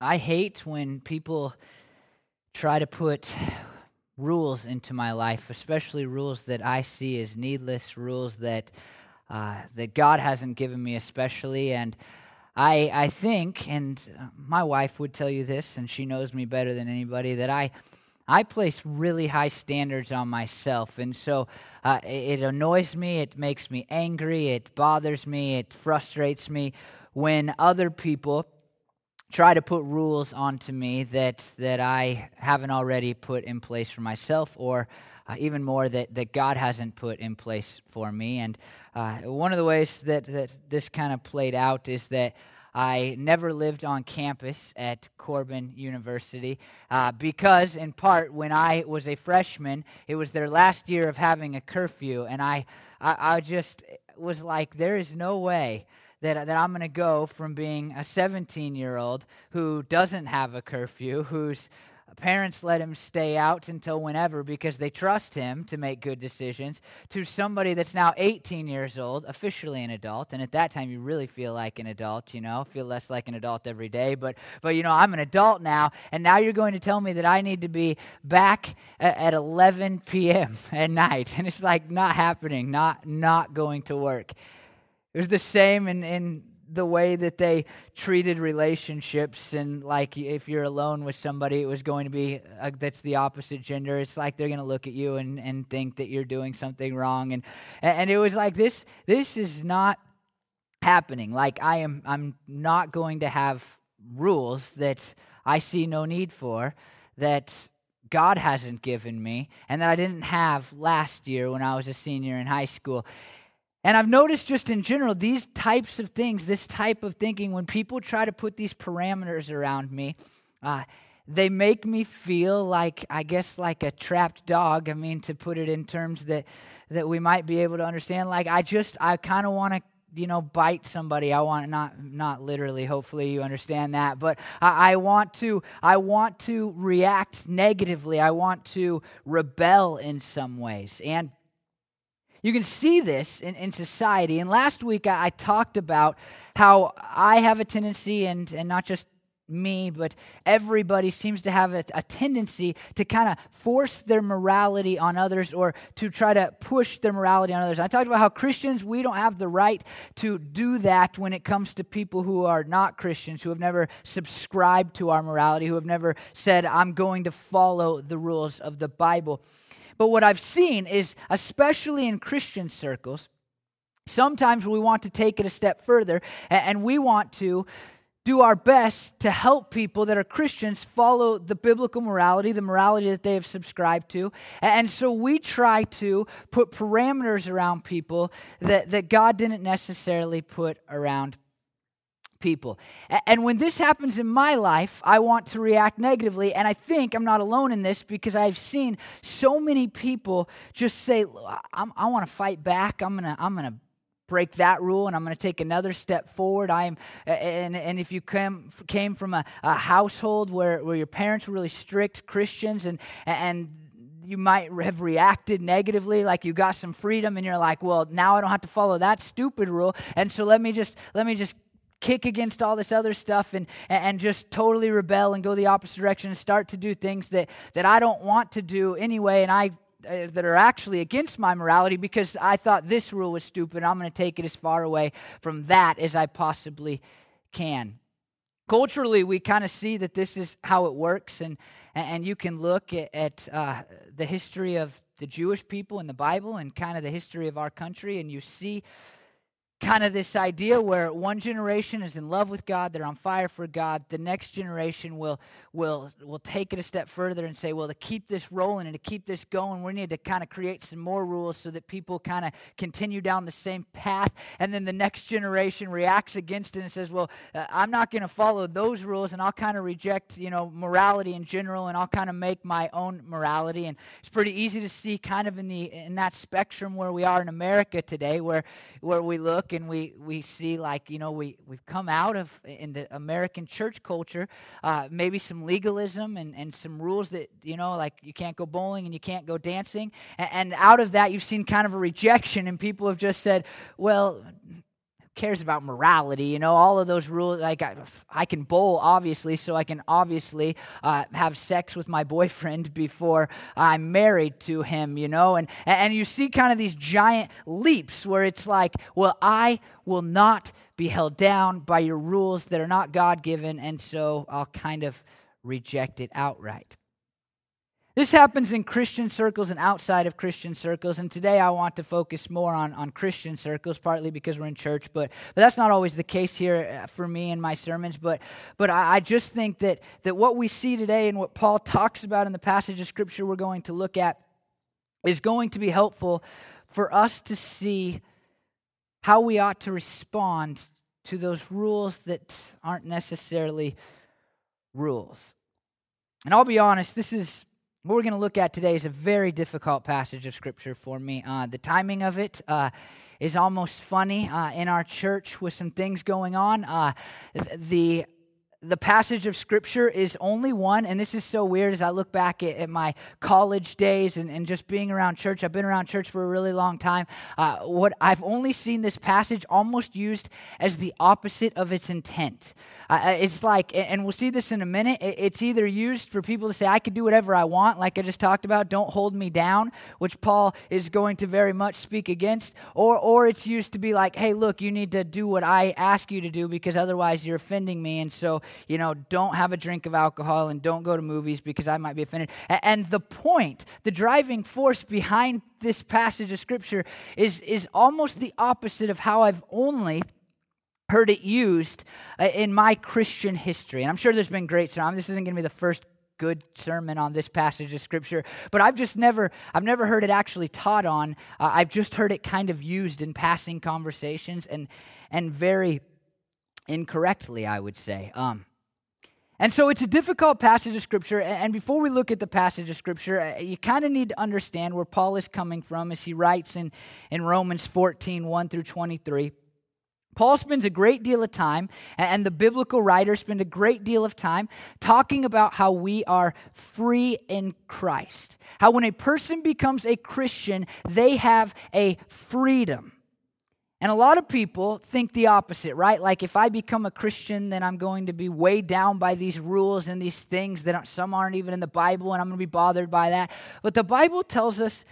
I hate when people try to put rules into my life, especially rules that I see as needless, rules that uh, that God hasn't given me, especially. And I I think, and my wife would tell you this, and she knows me better than anybody, that I. I place really high standards on myself, and so uh, it annoys me. It makes me angry. It bothers me. It frustrates me when other people try to put rules onto me that, that I haven't already put in place for myself, or uh, even more that, that God hasn't put in place for me. And uh, one of the ways that, that this kind of played out is that I never lived on campus at Corban University uh, because, in part, when I was a freshman, it was their last year of having a curfew, and I, I, I just was like, there is no way that, that I'm going to go from being a 17 year old who doesn't have a curfew, whose parents let him stay out until whenever because they trust him to make good decisions, to somebody that's now 18 years old, officially an adult. And at that time, you really feel like an adult, you know, feel less like an adult every day. But, but you know, I'm an adult now, and now you're going to tell me that I need to be back at, at 11 p.m. at night. And it's like not happening, not, not going to work. It was the same in, in the way that they treated relationships and like if you're alone with somebody it was going to be uh, that's the opposite gender. It's like they're going to look at you and, and think that you're doing something wrong. And and it was like this this is not happening. Like i am i'm not going to have rules that i see no need for that god hasn't given me and that i didn't have last year when i was a senior in high school and I've noticed just in general, these types of things, this type of thinking, when people try to put these parameters around me, uh, they make me feel like, I guess, like a trapped dog. I mean, to put it in terms that, that we might be able to understand. Like, I just, I kind of want to you know bite somebody i want not not literally hopefully you understand that but I, I, want to i want to react negatively i want to rebel in some ways and you can see this in, in society. And last week I, I talked about how I have a tendency, and, and not just me, but everybody seems to have a, a tendency to kind of force their morality on others or to try to push their morality on others. I talked about how Christians, we don't have the right to do that when it comes to people who are not Christians, who have never subscribed to our morality, who have never said, I'm going to follow the rules of the Bible. But what I've seen is, especially in Christian circles, sometimes we want to take it a step further and we want to do our best to help people that are Christians follow the biblical morality, the morality that they have subscribed to. And so we try to put parameters around people that, that God didn't necessarily put around people. And when this happens in my life, I want to react negatively. And I think I'm not alone in this because I've seen so many people just say, i want to fight back. I'm going to, I'm going to break that rule and I'm going to take another step forward. I am, and, and if you came, came from a, a household where, where your parents were really strict Christians and, and you might have reacted negatively like you got some freedom and you're like well now i don't have to follow that stupid rule and so let me just let me just kick against all this other stuff and, and just totally rebel and go the opposite direction and start to do things that, that I don't want to do anyway and I uh, that are actually against my morality because I thought this rule was stupid. I'm going to take it as far away from that as I possibly can. Culturally, we kind of see that this is how it works, and, and you can look at, at uh, the history of the Jewish people in the Bible and kind of the history of our country, and you see kind of this idea where one generation is in love with God, they're on fire for God. The next generation will will will take it a step further and say, well, to keep this rolling and to keep this going, we need to kind of create some more rules so that people kind of continue down the same path. And then the next generation reacts against it and says, well, uh, I'm not going to follow those rules, and I'll kind of reject, you know, morality in general, and I'll kind of make my own morality. And it's pretty easy to see kind of in the in that spectrum where we are in America today, where where we look look and we, we see like, you know, we, we've come out of, in the American church culture, uh, maybe some legalism and, and some rules that, you know, like you can't go bowling and you can't go dancing. And, and out of that, you've seen kind of a rejection and people have just said, well, cares about morality? You know, all of those rules. Like, I, I can bowl, obviously, so I can obviously uh, have sex with my boyfriend before I'm married to him, you know? And, and you see kind of these giant leaps where it's like, well, I will not be held down by your rules that are not God given, and so I'll kind of reject it outright. This happens in Christian circles and outside of Christian circles. And today I want to focus more on, on Christian circles, partly because we're in church, but, but that's not always the case here uh, for me in my sermons. But, but I, I just think that, that what we see today and what Paul talks about in the passage of Scripture we're going to look at is going to be helpful for us to see how we ought to respond to those rules that aren't necessarily rules. And I'll be honest, this is what we're going to look at today is a very difficult passage of Scripture for me. Uh, the timing of it uh, is almost funny uh, in our church with some things going on. Uh, the the passage of scripture is only one and this is so weird as i look back at, at my college days and, and, just being around church. I've been around church for a really long time. Uh, what i've only seen this passage almost used as the opposite of its intent. Uh, uh it's like and we'll see this in a minute it's either used for people to say i can do whatever i want like i just talked about don't hold me down which paul is going to very much speak against or or it's used to be like hey look you need to do what i ask you to do because otherwise you're offending me and so you know, don't have a drink of alcohol and don't go to movies because I might be offended. And the point, the driving force behind this passage of Scripture is, is almost the opposite of how I've only heard it used uh, in my Christian history. And I'm sure there's been great sermons. This isn't going to be the first good sermon on this passage of scripture but i've just never i've never heard it actually taught on uh, i've just heard it kind of used in passing conversations and and very incorrectly i would say um, and so it's a difficult passage of Scripture. And before we look at the passage of Scripture, you kind of need to understand where Paul is coming from as he writes in, in Romans 14 1 through 23. Paul spends a great deal of time, and the biblical writers spend a great deal of time talking about how we are free in Christ. How when a person becomes a Christian, they have a freedom. And a lot of people think the opposite, right? Like if I become a Christian, then I'm going to be weighed down by these rules and these things that some aren't even in the Bible, and I'm going to be bothered by that. But the Bible tells us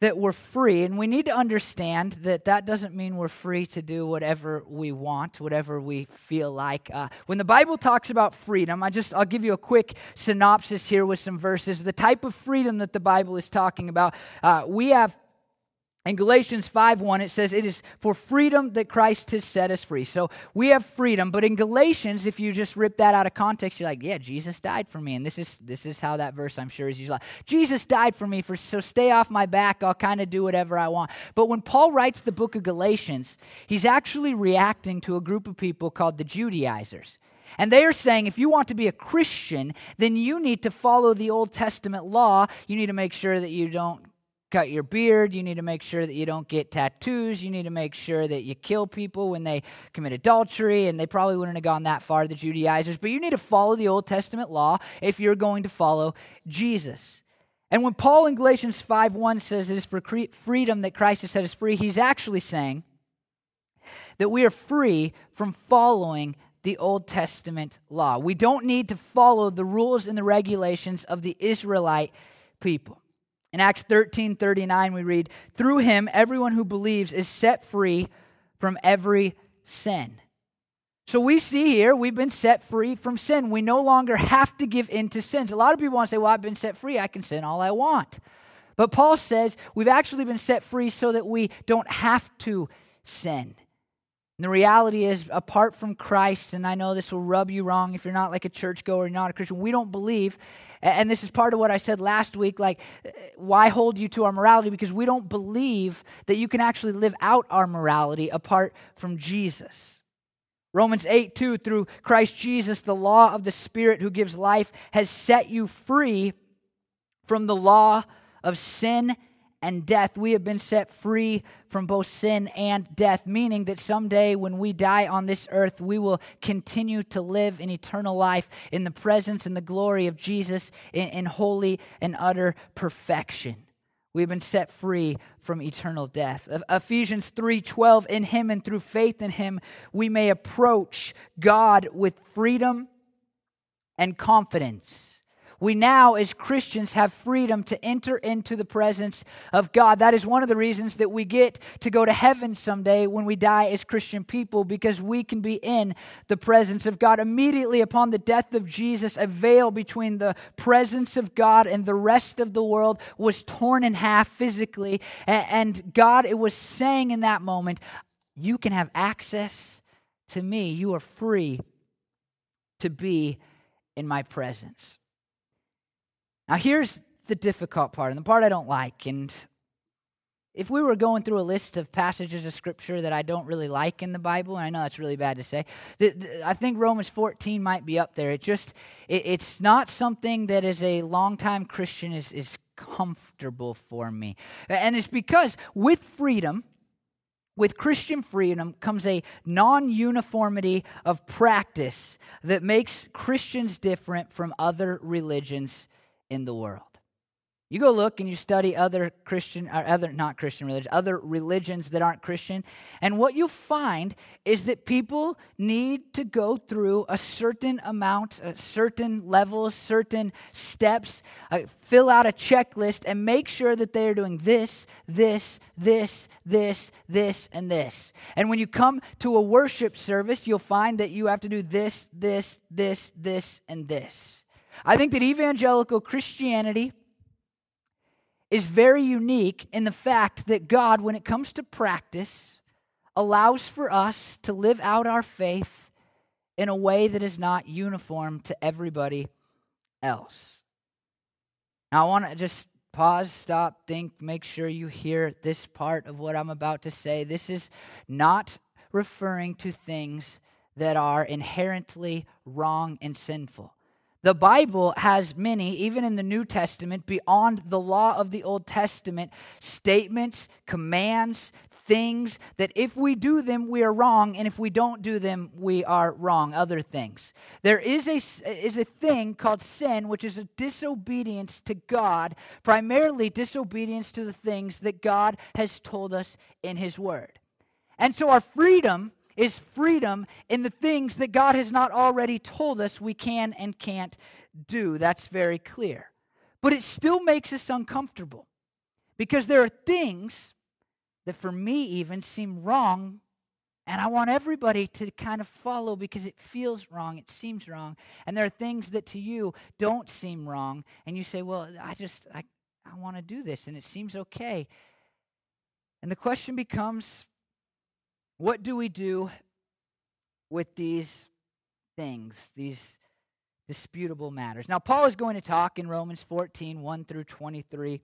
that we're free, and we need to understand that that doesn't mean we're free to do whatever we want, whatever we feel like. Uh, when the Bible talks about freedom, I just I'll give you a quick synopsis here with some verses. The type of freedom that the Bible is talking about, uh, we have in Galatians 5:1 it says it is for freedom that Christ has set us free. So we have freedom, but in Galatians if you just rip that out of context you're like, yeah, Jesus died for me and this is this is how that verse I'm sure is used. Like, Jesus died for me for so stay off my back, I'll kind of do whatever I want. But when Paul writes the book of Galatians, he's actually reacting to a group of people called the Judaizers. And they are saying if you want to be a Christian, then you need to follow the Old Testament law. You need to make sure that you don't cut your beard. You need to make sure that you don't get tattoos. You need to make sure that you kill people when they commit adultery. And they probably wouldn't have gone that far, the Judaizers. But you need to follow the Old Testament law if you're going to follow Jesus. And when Paul in Galatians 5 1 says it is for freedom that Christ has set us free, he's actually saying that we are free from following the Old Testament law. We don't need to follow the rules and the regulations of the Israelite people. In Acts 13 39, we read, Through him, everyone who believes is set free from every sin. So we see here, we've been set free from sin. We no longer have to give in to sins. A lot of people want to say, Well, I've been set free. I can sin all I want. But Paul says we've actually been set free so that we don't have to sin. And the reality is, apart from Christ, and I know this will rub you wrong if you're not like a churchgoer, not a Christian, we don't believe, and this is part of what I said last week, like, uh, why hold you to our morality? Because we don't believe that you can actually live out our morality apart from Jesus. Romans 8 2, through Christ Jesus, the law of the Spirit who gives life has set you free from the law of sin and death. We have been set free from both sin and death, meaning that someday when we die on this earth, we will continue to live in eternal life in the presence and the glory of Jesus in, in holy and utter perfection. We've been set free from eternal death. Ephesians 3:12 in him and through faith in him we may approach God with freedom and confidence. We now, as Christians, have freedom to enter into the presence of God. That is one of the reasons that we get to go to heaven someday when we die as Christian people, because we can be in the presence of God. Immediately upon the death of Jesus, a veil between the presence of God and the rest of the world was torn in half physically. And God, it was saying in that moment, You can have access to me. You are free to be in my presence. Now, here's the difficult part, and the part I don't like. And if we were going through a list of passages of scripture that I don't really like in the Bible, and I know that's really bad to say, I think Romans 14 might be up there. It just, it, it's not something that as a longtime Christian is, is comfortable for me. And it's because with freedom, with Christian freedom comes a non uniformity of practice that makes Christians different from other religions in the world. You go look and you study other Christian, or other not Christian religions, other religions that aren't Christian, and what you'll find is that people need to go through a certain amount, uh, certain levels, certain steps, uh, fill out a checklist, and make sure that they are doing this, this, this, this, this, and this. And when you come to a worship service, you'll find that you have to do this, this, this, this, and this. I think that evangelical Christianity is very unique in the fact that God, when it comes to practice, allows for us to live out our faith in a way that is not uniform to everybody else. Now, I want to just pause, stop, think, make sure you hear this part of what I'm about to say. This is not referring to things that are inherently wrong and sinful. The Bible has many, even in the New Testament, beyond the law of the Old Testament, statements, commands, things that if we do them, we are wrong, and if we don't do them, we are wrong. Other things. There is a, is a thing called sin, which is a disobedience to God, primarily disobedience to the things that God has told us in His Word. And so our freedom is freedom in the things that God has not already told us we can and can't do. That's very clear. But it still makes us uncomfortable because there are things that for me even seem wrong and I want everybody to kind of follow because it feels wrong, it seems wrong. And there are things that to you don't seem wrong and you say, "Well, I just I I want to do this and it seems okay." And the question becomes what do we do with these things, these disputable matters? Now, Paul is going to talk in Romans 14 1 through 23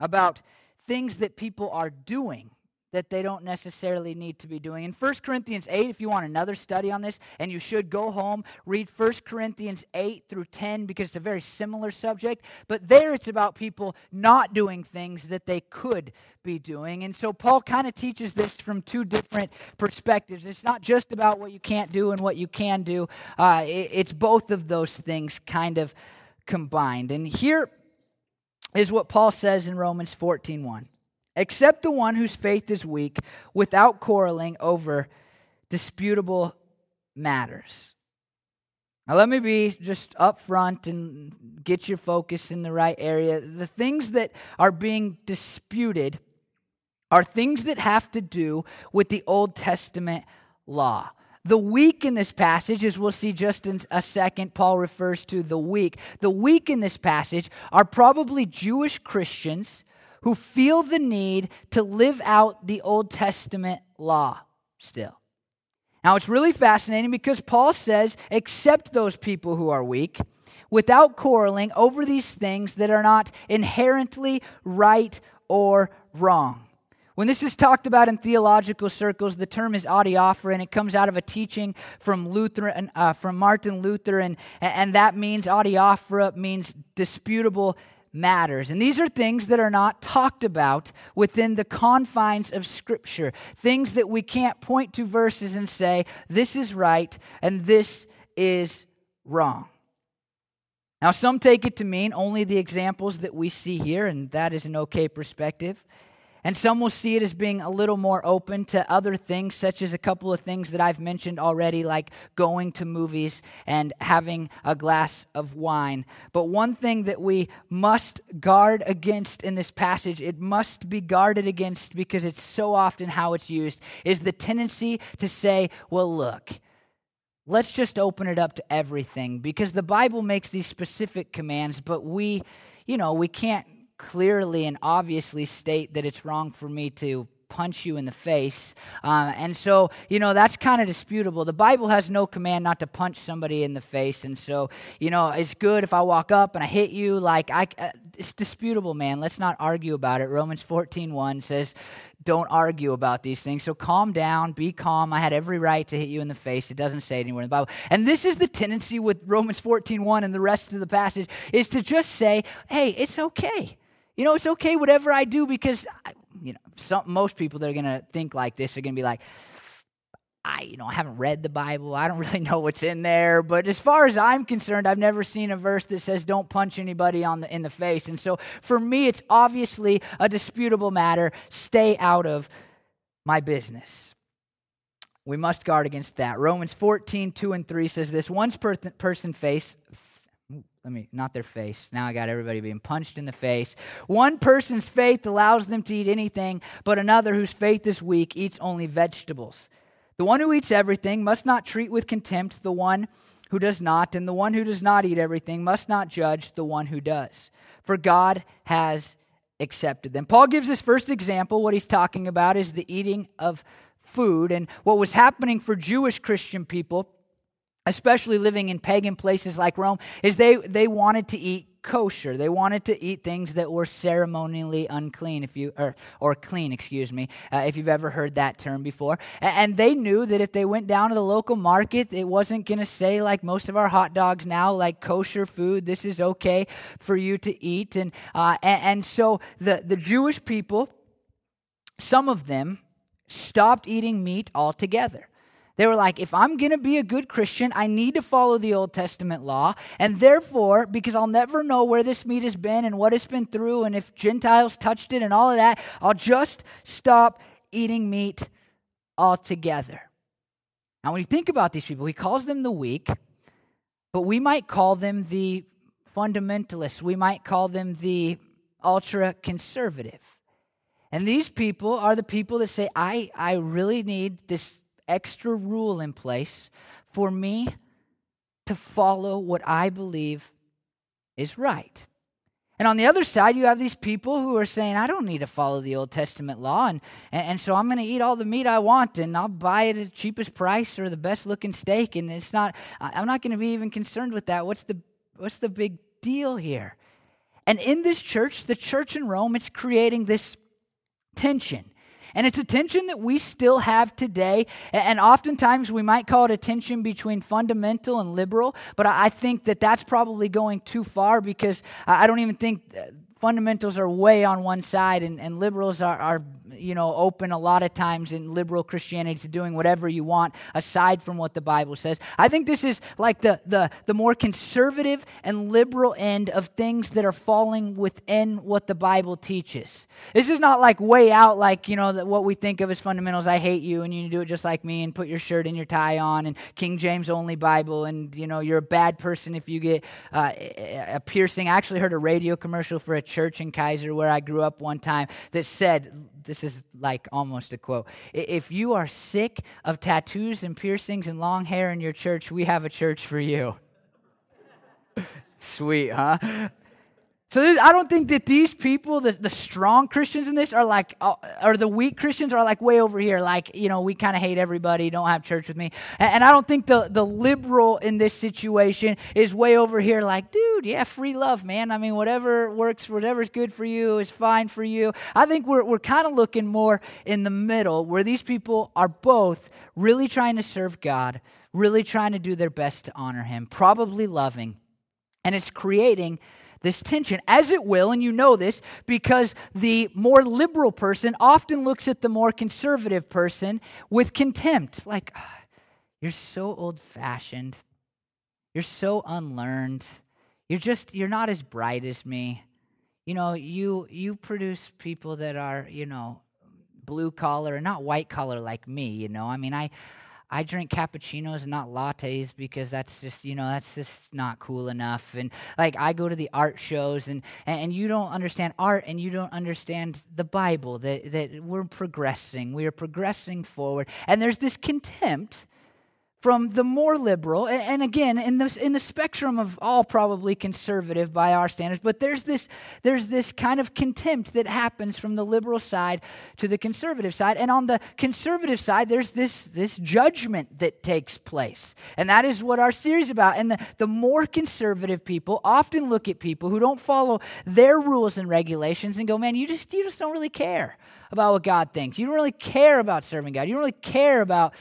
about things that people are doing that they don't necessarily need to be doing. In 1 Corinthians 8, if you want another study on this, and you should go home, read 1 Corinthians 8 through 10 because it's a very similar subject. But there it's about people not doing things that they could be doing. And so Paul kind of teaches this from two different perspectives. It's not just about what you can't do and what you can do, uh, it, it's both of those things kind of combined. And here is what Paul says in Romans 14 1 except the one whose faith is weak, without quarreling over disputable matters. Now, let me be just upfront and get your focus in the right area. The things that are being disputed are things that have to do with the Old Testament law. The weak in this passage, as we'll see just in a second, Paul refers to the weak. The weak in this passage are probably Jewish Christians who feel the need to live out the Old Testament law still. Now, it's really fascinating because Paul says, accept those people who are weak without quarreling over these things that are not inherently right or wrong. When this is talked about in theological circles, the term is adiaphora, and it comes out of a teaching from Luther, uh, from Martin Luther, and, and that means adiaphora means disputable matters. And these are things that are not talked about within the confines of Scripture, things that we can't point to verses and say, this is right and this is wrong. Now, some take it to mean only the examples that we see here, and that is an okay perspective. And some will see it as being a little more open to other things, such as a couple of things that I've mentioned already, like going to movies and having a glass of wine. But one thing that we must guard against in this passage, it must be guarded against because it's so often how it's used, is the tendency to say, well, look, let's just open it up to everything because the Bible makes these specific commands, but we, you know, we can't clearly and obviously state that it's wrong for me to punch you in the face. Uh, and so, you know, that's kind of disputable. The Bible has no command not to punch somebody in the face. And so, you know, it's good if I walk up and I hit you. Like, I, uh, it's disputable, man. Let's not argue about it. Romans 14 1 says, don't argue about these things. So calm down, be calm. I had every right to hit you in the face. It doesn't say anywhere in the Bible. And this is the tendency with Romans 14 1 and the rest of the passage is to just say, hey, it's okay you know, it's okay whatever I do because, you know, some, most people that are going to think like this are going to be like, I, you know, I haven't read the Bible. I don't really know what's in there. But as far as I'm concerned, I've never seen a verse that says don't punch anybody on the, in the face. And so for me, it's obviously a disputable matter. Stay out of my business. We must guard against that. Romans 14, 2 and 3 says this Once per- person face, let me, not their face. Now I got everybody being punched in the face. One person's faith allows them to eat anything, but another whose faith is weak eats only vegetables. The one who eats everything must not treat with contempt the one who does not, and the one who does not eat everything must not judge the one who does. For God has accepted them. Paul gives this first example. What he's talking about is the eating of food. And what was happening for Jewish Christian people especially living in pagan places like Rome, is they, they wanted to eat kosher. They wanted to eat things that were ceremonially unclean, if you or, or clean, excuse me, uh, if you've ever heard that term before. And, and they knew that if they went down to the local market, it wasn't going to say like most of our hot dogs now, like kosher food. This is okay for you to eat, and uh, and, and so the the Jewish people, some of them, stopped eating meat altogether. They were like, if I'm going to be a good Christian, I need to follow the Old Testament law. And therefore, because I'll never know where this meat has been and what it's been through and if Gentiles touched it and all of that, I'll just stop eating meat altogether. Now, when you think about these people, he calls them the weak, but we might call them the fundamentalists. We might call them the ultra conservative. And these people are the people that say, I, I really need this extra rule in place for me to follow what I believe is right. And on the other side, you have these people who are saying, I don't need to follow the Old Testament law, and, and, and so I'm going to eat all the meat I want, and I'll buy it at the cheapest price or the best looking steak, and it's not, I'm not going to be even concerned with that. What's the, what's the big deal here? And in this church, the church in Rome, it's creating this tension. And it's a tension that we still have today. And oftentimes we might call it a tension between fundamental and liberal, but I think that that's probably going too far because I don't even think uh, fundamentals are way on one side and, and liberals are, are you know, open a lot of times in liberal Christianity to doing whatever you want aside from what the Bible says. I think this is like the, the, the more conservative and liberal end of things that are falling within what the Bible teaches. This is not like way out, like, you know, what we think of as fundamentals. I hate you and you do it just like me and put your shirt and your tie on and King James only Bible and, you know, you're a bad person if you get uh, a piercing. I actually heard a radio commercial for a church in Keizer where I grew up one time that said, this is like almost a quote. If you are sick of tattoos and piercings and long hair in your church, we have a church for you. Sweet, huh? So this, I don't think that these people, the, the strong Christians in this, are like, uh, or the weak Christians are like way over here. Like, you know, we kind of hate everybody, don't have church with me. And, and, I don't think the, the liberal in this situation is way over here like, dude, yeah, free love, man. I mean, whatever works, whatever's good for you is fine for you. I think we're, we're kind of looking more in the middle where these people are both really trying to serve God, really trying to do their best to honor Him, probably loving. And it's creating this tension, as it will, and you know this because the more liberal person often looks at the more conservative person with contempt. Like, you're so old fashioned, you're so unlearned, You're just you're not as bright as me. You know, you you produce people that are, you know, blue collar and not white collar like me, you know. I mean, I I drink cappuccinos and not lattes because that's just, you know, that's just not cool enough. And like I go to the art shows and and you don't understand art and you don't understand the Bible that that we're progressing. We are progressing forward. And there's this contempt from the more liberal, and again, in the, in the spectrum of all probably conservative by our standards, but there's this, there's this kind of contempt that happens from the liberal side to the conservative side. And on the conservative side, there's this, this judgment that takes place. And that is what our series about. And the, the more conservative people often look at people who don't follow their rules and regulations and go, man, you just, you just don't really care about what God thinks. You don't really care about serving God. You don't really care about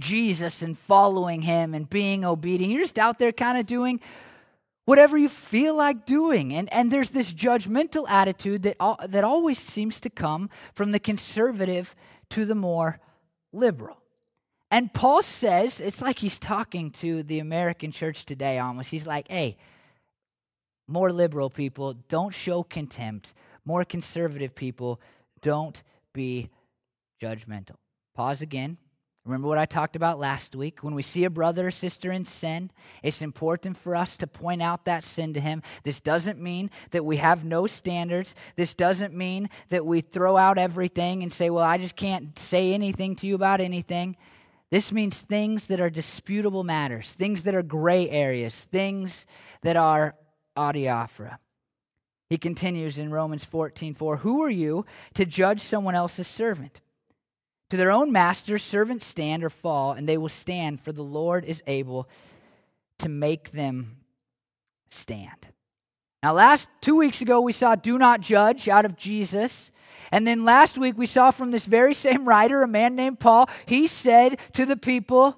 Jesus and following him and being obedient. You're just out there kind of doing whatever you feel like doing. And, and there's this judgmental attitude that, that always seems to come from the conservative to the more liberal. And Paul says, it's like he's talking to the American church today almost. He's like, hey, more liberal people, don't show contempt. More conservative people, don't be judgmental. Pause again. Remember what I talked about last week? When we see a brother or sister in sin, it's important for us to point out that sin to him. This doesn't mean that we have no standards. This doesn't mean that we throw out everything and say, well, I just can't say anything to you about anything. This means things that are disputable matters, things that are gray areas, things that are adiaphora. He continues in Romans 14 4, Who are you to judge someone else's servant? To their own master, servants stand or fall, and they will stand, for the Lord is able to make them stand. Now, last two weeks ago, we saw do not judge out of Jesus. And then last week, we saw from this very same writer, a man named Paul, he said to the people,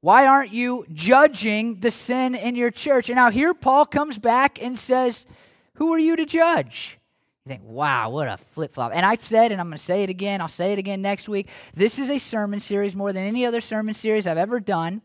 Why aren't you judging the sin in your church? And now here Paul comes back and says, Who are you to judge? You think, wow, what a flip flop. And I've said, and I'm going to say it again, I'll say it again next week. This is a sermon series more than any other sermon series I've ever done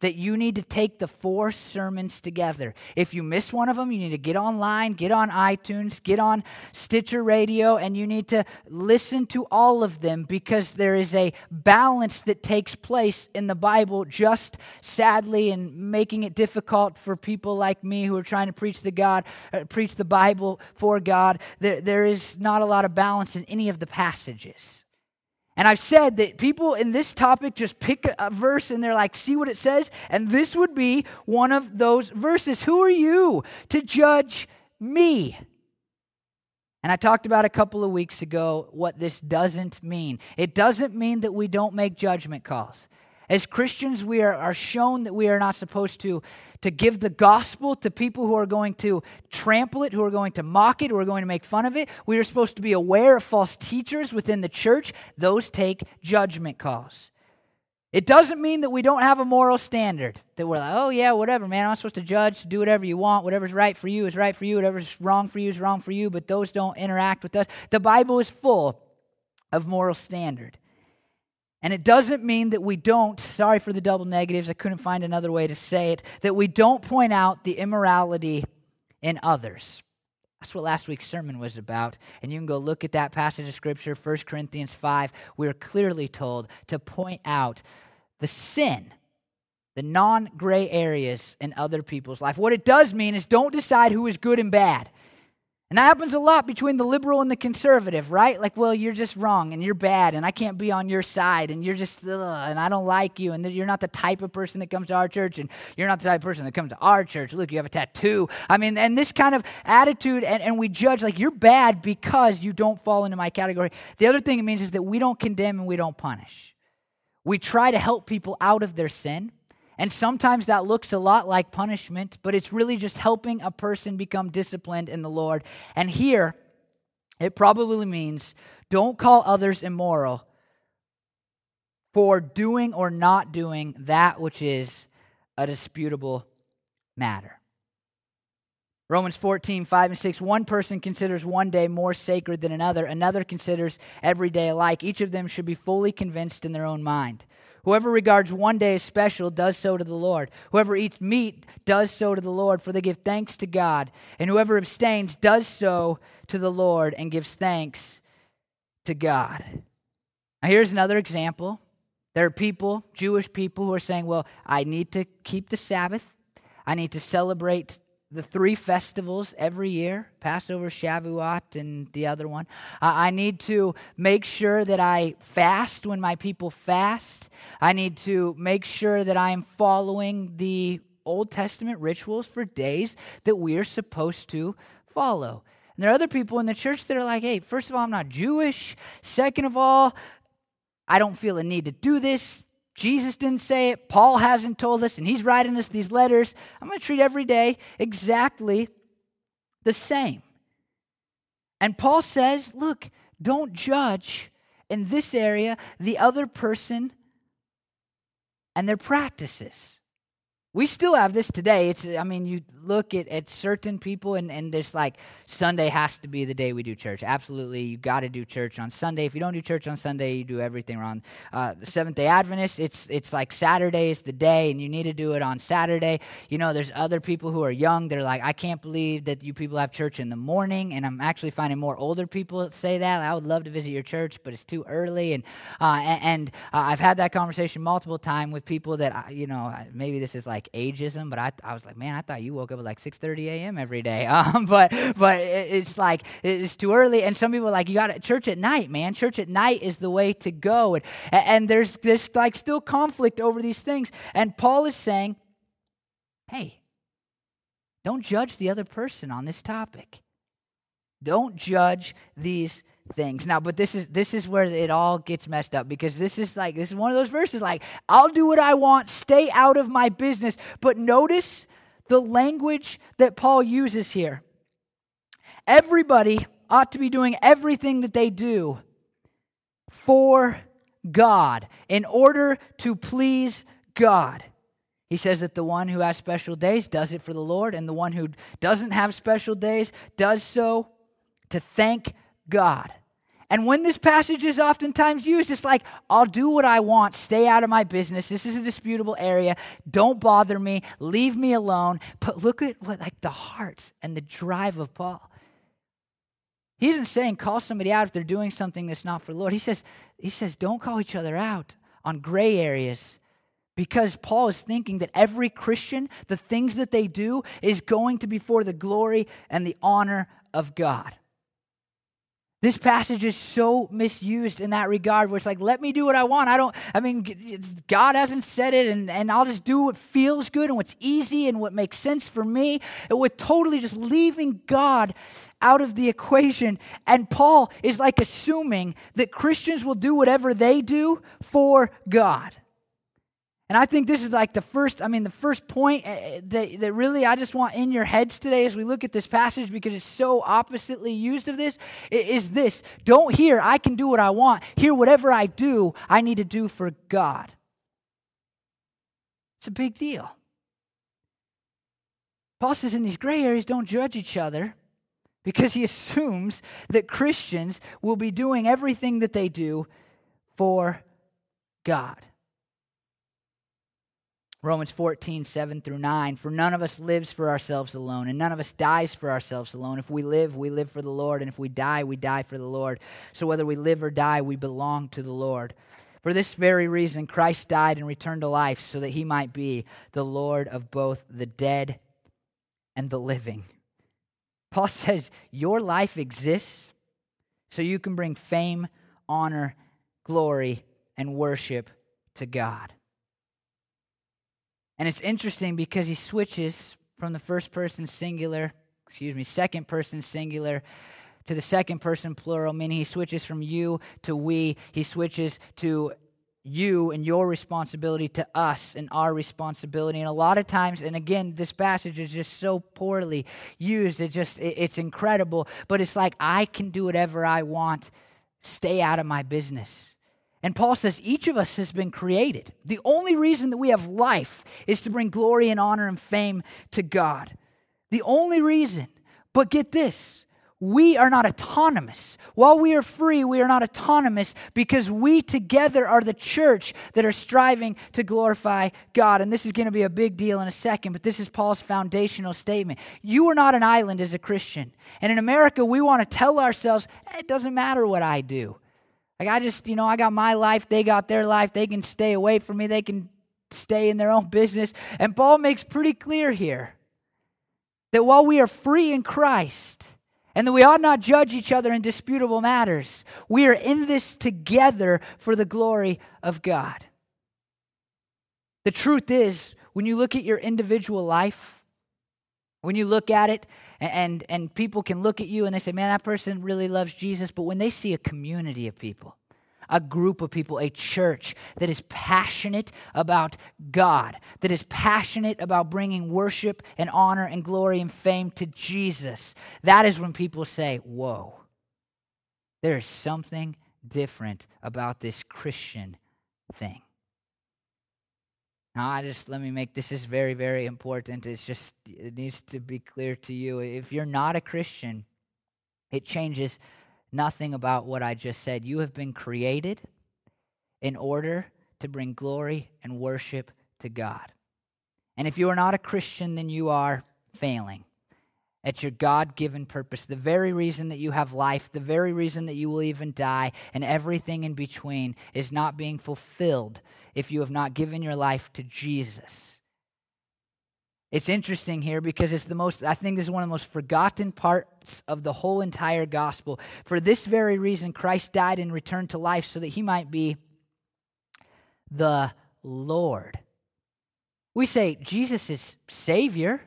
that you need to take the four sermons together. If you miss one of them, you need to get online, get on iTunes, get on Stitcher Radio, and you need to listen to all of them because there is a balance that takes place in the Bible, just sadly, and making it difficult for people like me who are trying to preach the God, uh, preach the Bible for God. There, there is not a lot of balance in any of the passages. And I've said that people in this topic just pick a verse and they're like, see what it says? And this would be one of those verses. Who are you to judge me? And I talked about a couple of weeks ago what this doesn't mean. It doesn't mean that we don't make judgment calls. As Christians, we are, are shown that we are not supposed to, to give the gospel to people who are going to trample it, who are going to mock it, who are going to make fun of it. We are supposed to be aware of false teachers within the church. Those take judgment calls. It doesn't mean that we don't have a moral standard, that we're like, oh, yeah, whatever, man, I'm supposed to judge, do whatever you want. Whatever's right for you is right for you. Whatever's wrong for you is wrong for you, but those don't interact with us. The Bible is full of moral standard. And it doesn't mean that we don't, sorry for the double negatives, I couldn't find another way to say it, that we don't point out the immorality in others. That's what last week's sermon was about. And you can go look at that passage of Scripture, 1 Corinthians 5. We are clearly told to point out the sin, the non gray areas in other people's life. What it does mean is don't decide who is good and bad. And that happens a lot between the liberal and the conservative, right? Like, well, you're just wrong and you're bad and I can't be on your side and you're just, ugh, and I don't like you and you're not the type of person that comes to our church and you're not the type of person that comes to our church. Look, you have a tattoo. I mean, and this kind of attitude, and, and we judge like you're bad because you don't fall into my category. The other thing it means is that we don't condemn and we don't punish. We try to help people out of their sin and sometimes that looks a lot like punishment, but it's really just helping a person become disciplined in the Lord. And here, it probably means don't call others immoral for doing or not doing that which is a disputable matter. Romans 14, 5 and 6. One person considers one day more sacred than another, another considers every day alike. Each of them should be fully convinced in their own mind. Whoever regards one day as special does so to the Lord. Whoever eats meat does so to the Lord, for they give thanks to God. And whoever abstains does so to the Lord and gives thanks to God. Now, here's another example. There are people, Jewish people, who are saying, well, I need to keep the Sabbath. I need to celebrate the three festivals every year Passover, Shavuot, and the other one. Uh, I need to make sure that I fast when my people fast. I need to make sure that I am following the Old Testament rituals for days that we are supposed to follow. And there are other people in the church that are like, hey, first of all, I'm not Jewish. Second of all, I don't feel a need to do this. Jesus didn't say it. Paul hasn't told us, and he's writing us these letters. I'm going to treat every day exactly the same. And Paul says, look, don't judge in this area the other person and their practices. We still have this today. It's I mean, you look at, at certain people and, and there's like Sunday has to be the day we do church. Absolutely, you gotta do church on Sunday. If you don't do church on Sunday, you do everything wrong. Uh, the Seventh day Adventists, it's it's like Saturday is the day and you need to do it on Saturday. You know, there's other people who are young, they're like, I can't believe that you people have church in the morning, and I'm actually finding more older people say that. I would love to visit your church, but it's too early. And uh, and, and uh, I've had that conversation multiple times with people that you know, maybe this is like like ageism, but I, I was like, man, I thought you woke up at like 6:30 a.m. every day. Um, but but it, it's like it's too early, and some people are like, you got church at night, man. Church at night is the way to go, and and there's this like still conflict over these things, and Paul is saying, hey, don't judge the other person on this topic. Don't judge these things. Now, but this is this is where it all gets messed up because this is like this is one of those verses like I'll do what I want, stay out of my business. But notice the language that Paul uses here. Everybody ought to be doing everything that they do for God in order to please God. He says that the one who has special days does it for the Lord, and the one who doesn't have special days does so to thank God. And when this passage is oftentimes used, it's like, I'll do what I want, stay out of my business. This is a disputable area. Don't bother me, leave me alone. But look at what, like, the heart and the drive of Paul. He isn't saying call somebody out if they're doing something that's not for the Lord. He says, he says, don't call each other out on gray areas. Because Paul is thinking that every Christian, the things that they do, is going to be for the glory and the honor of God. This passage is so misused in that regard where it's like, let me do what I want. I don't, I mean, God hasn't said it, and, and I'll just do what feels good and what's easy and what makes sense for me. And we're totally just leaving God out of the equation. And Paul is like assuming that Christians will do whatever they do for God. And I think this is like the first, I mean, the first point eh, eh, that, that really I just want in your heads today as we look at this passage because it's so oppositely used of this is this. Don't hear, I can do what I want. Hear, whatever I do, I need to do for God. It's a big deal. Paul says in these gray areas, don't judge each other because he assumes that Christians will be doing everything that they do for God. Romans 14, 7 through 9. For none of us lives for ourselves alone, and none of us dies for ourselves alone. If we live, we live for the Lord, and if we die, we die for the Lord. So whether we live or die, we belong to the Lord. For this very reason, Christ died and returned to life, so that he might be the Lord of both the dead and the living. Paul says, Your life exists so you can bring fame, honor, glory, and worship to God. And it's interesting because he switches from the first person singular, excuse me, second person singular to the second person plural, meaning he switches from you to we. He switches to you and your responsibility to us and our responsibility and a lot of times and again this passage is just so poorly used it just it, it's incredible but it's like i can do whatever i want stay out of my business and Paul says each of us has been created. The only reason that we have life is to bring glory and honor and fame to God. The only reason. But get this we are not autonomous. While we are free, we are not autonomous because we together are the church that are striving to glorify God. And this is going to be a big deal in a second, but this is Paul's foundational statement. You are not an island as a Christian. And in America, we want to tell ourselves, eh, it doesn't matter what I do. Like, I just, you know, I got my life, they got their life, they can stay away from me, they can stay in their own business. And Paul makes pretty clear here that while we are free in Christ, and that we ought not judge each other in disputable matters. We are in this together for the glory of God. The truth is, when you look at your individual life, when you look at it, and, and people can look at you and they say, man, that person really loves Jesus, but when they see a community of people, a group of people, a church that is passionate about God, that is passionate about bringing worship and honor and glory and fame to Jesus. That is when people say, Whoa, there is something different about this Christian thing. Now, I just let me make this is very, very important. It's just, it needs to be clear to you. If you're not a Christian, it changes nothing about what I just said. You have been created in order to bring glory and worship to God. And if you are not a Christian, then you are failing at your God given purpose. The very reason that you have life, the very reason that you will even die, and everything in between is not being fulfilled if you have not given your life to Jesus. It's interesting here because it's the most, I think this is one of the most forgotten parts of the whole entire gospel. For this very reason, Christ died and returned to life so that he might be the Lord. We say Jesus is Savior.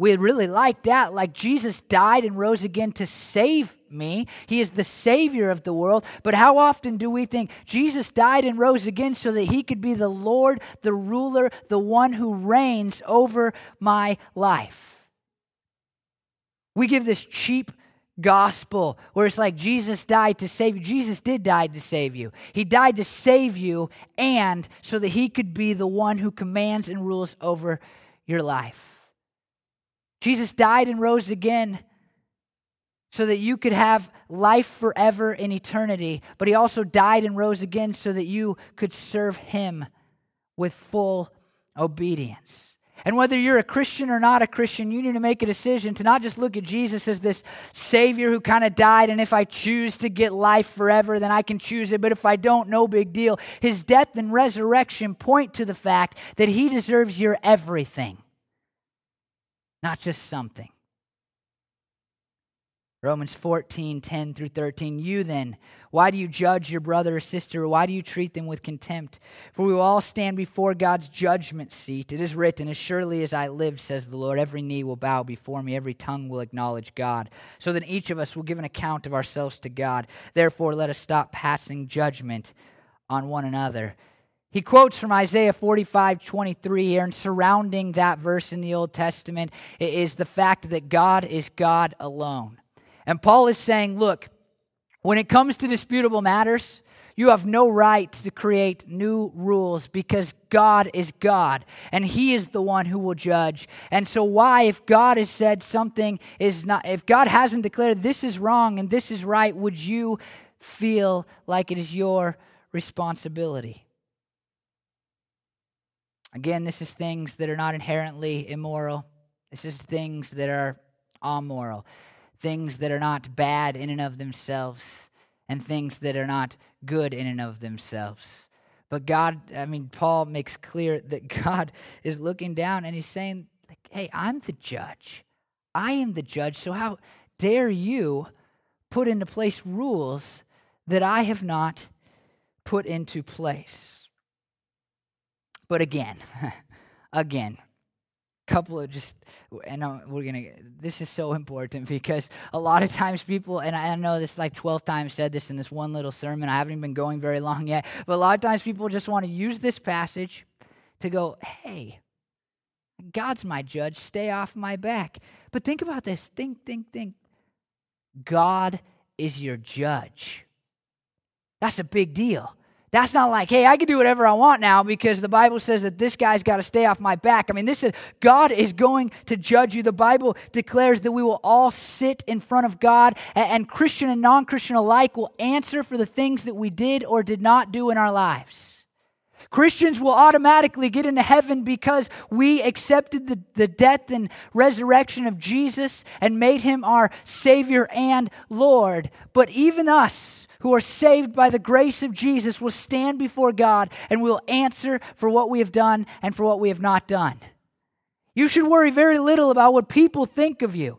We really like that. Like Jesus died and rose again to save me. He is the Savior of the world. But how often do we think Jesus died and rose again so that He could be the Lord, the ruler, the one who reigns over my life? We give this cheap gospel where it's like Jesus died to save you. Jesus did die to save you. He died to save you and so that He could be the one who commands and rules over your life. Jesus died and rose again so that you could have life forever in eternity, but he also died and rose again so that you could serve him with full obedience. And whether you're a Christian or not a Christian, you need to make a decision to not just look at Jesus as this Savior who kind of died, and if I choose to get life forever, then I can choose it, but if I don't, no big deal. His death and resurrection point to the fact that He deserves your everything not just something. Romans 14, 10 through 13. You then, why do you judge your brother or sister? Why do you treat them with contempt? For we will all stand before God's judgment seat. It is written, As surely as I live, says the Lord, every knee will bow before me, every tongue will acknowledge God. So then each of us will give an account of ourselves to God. Therefore, let us stop passing judgment on one another. He quotes from Isaiah 45 23 here, and surrounding that verse in the Old Testament is the fact that God is God alone. And Paul is saying, look, when it comes to disputable matters, you have no right to create new rules because God is God and He is the one who will judge. And so, why, if God has said something is not, if God hasn't declared this is wrong and this is right, would you feel like it is your responsibility? Again, this is things that are not inherently immoral. This is things that are amoral, things that are not bad in and of themselves, and things that are not good in and of themselves. But God, I mean, Paul makes clear that God is looking down and he's saying, Hey, I'm the judge. I am the judge. So how dare you put into place rules that I have not put into place? But again, again, couple of just and we're gonna this is so important because a lot of times people and i know this like 12 times said this in this one little sermon i haven't been going very long yet but a lot of times people just want to use this passage to go hey god's my judge stay off my back. But think about this think think think. God is your judge. That's a big deal That's not like, hey, I can do whatever I want now because the Bible says that this guy's got to stay off my back. I mean, this is God is going to judge you. The Bible declares that we will all sit in front of God, and Christian and non Christian alike will answer for the things that we did or did not do in our lives. Christians will automatically get into heaven because we accepted the, the death and resurrection of Jesus and made him our Savior and Lord. But even us, who are saved by the grace of Jesus will stand before God and will answer for what we have done and for what we have not done. You should worry very little about what people think of you.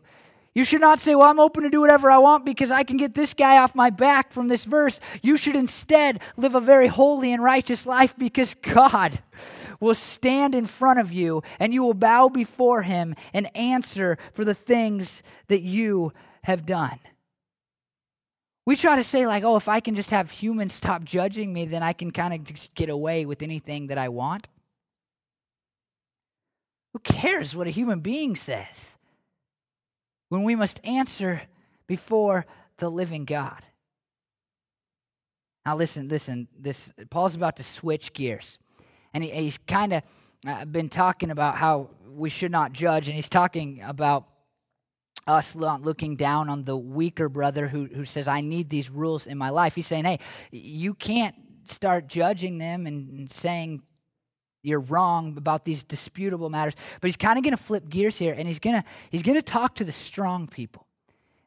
You should not say, Well, I'm open to do whatever I want because I can get this guy off my back from this verse. You should instead live a very holy and righteous life because God will stand in front of you and you will bow before him and answer for the things that you have done. We try to say, like, oh, if I can just have humans stop judging me, then I can kind of just get away with anything that I want. Who cares what a human being says when we must answer before the living God? Now, listen, listen. This Paul's about to switch gears, and he, he's kind of uh, been talking about how we should not judge, and he's talking about us looking down on the weaker brother who, who says, I need these rules in my life. He's saying, hey, you can't start judging them and saying you're wrong about these disputable matters. But he's kind of going to flip gears here and he's going to he's going to talk to the strong people.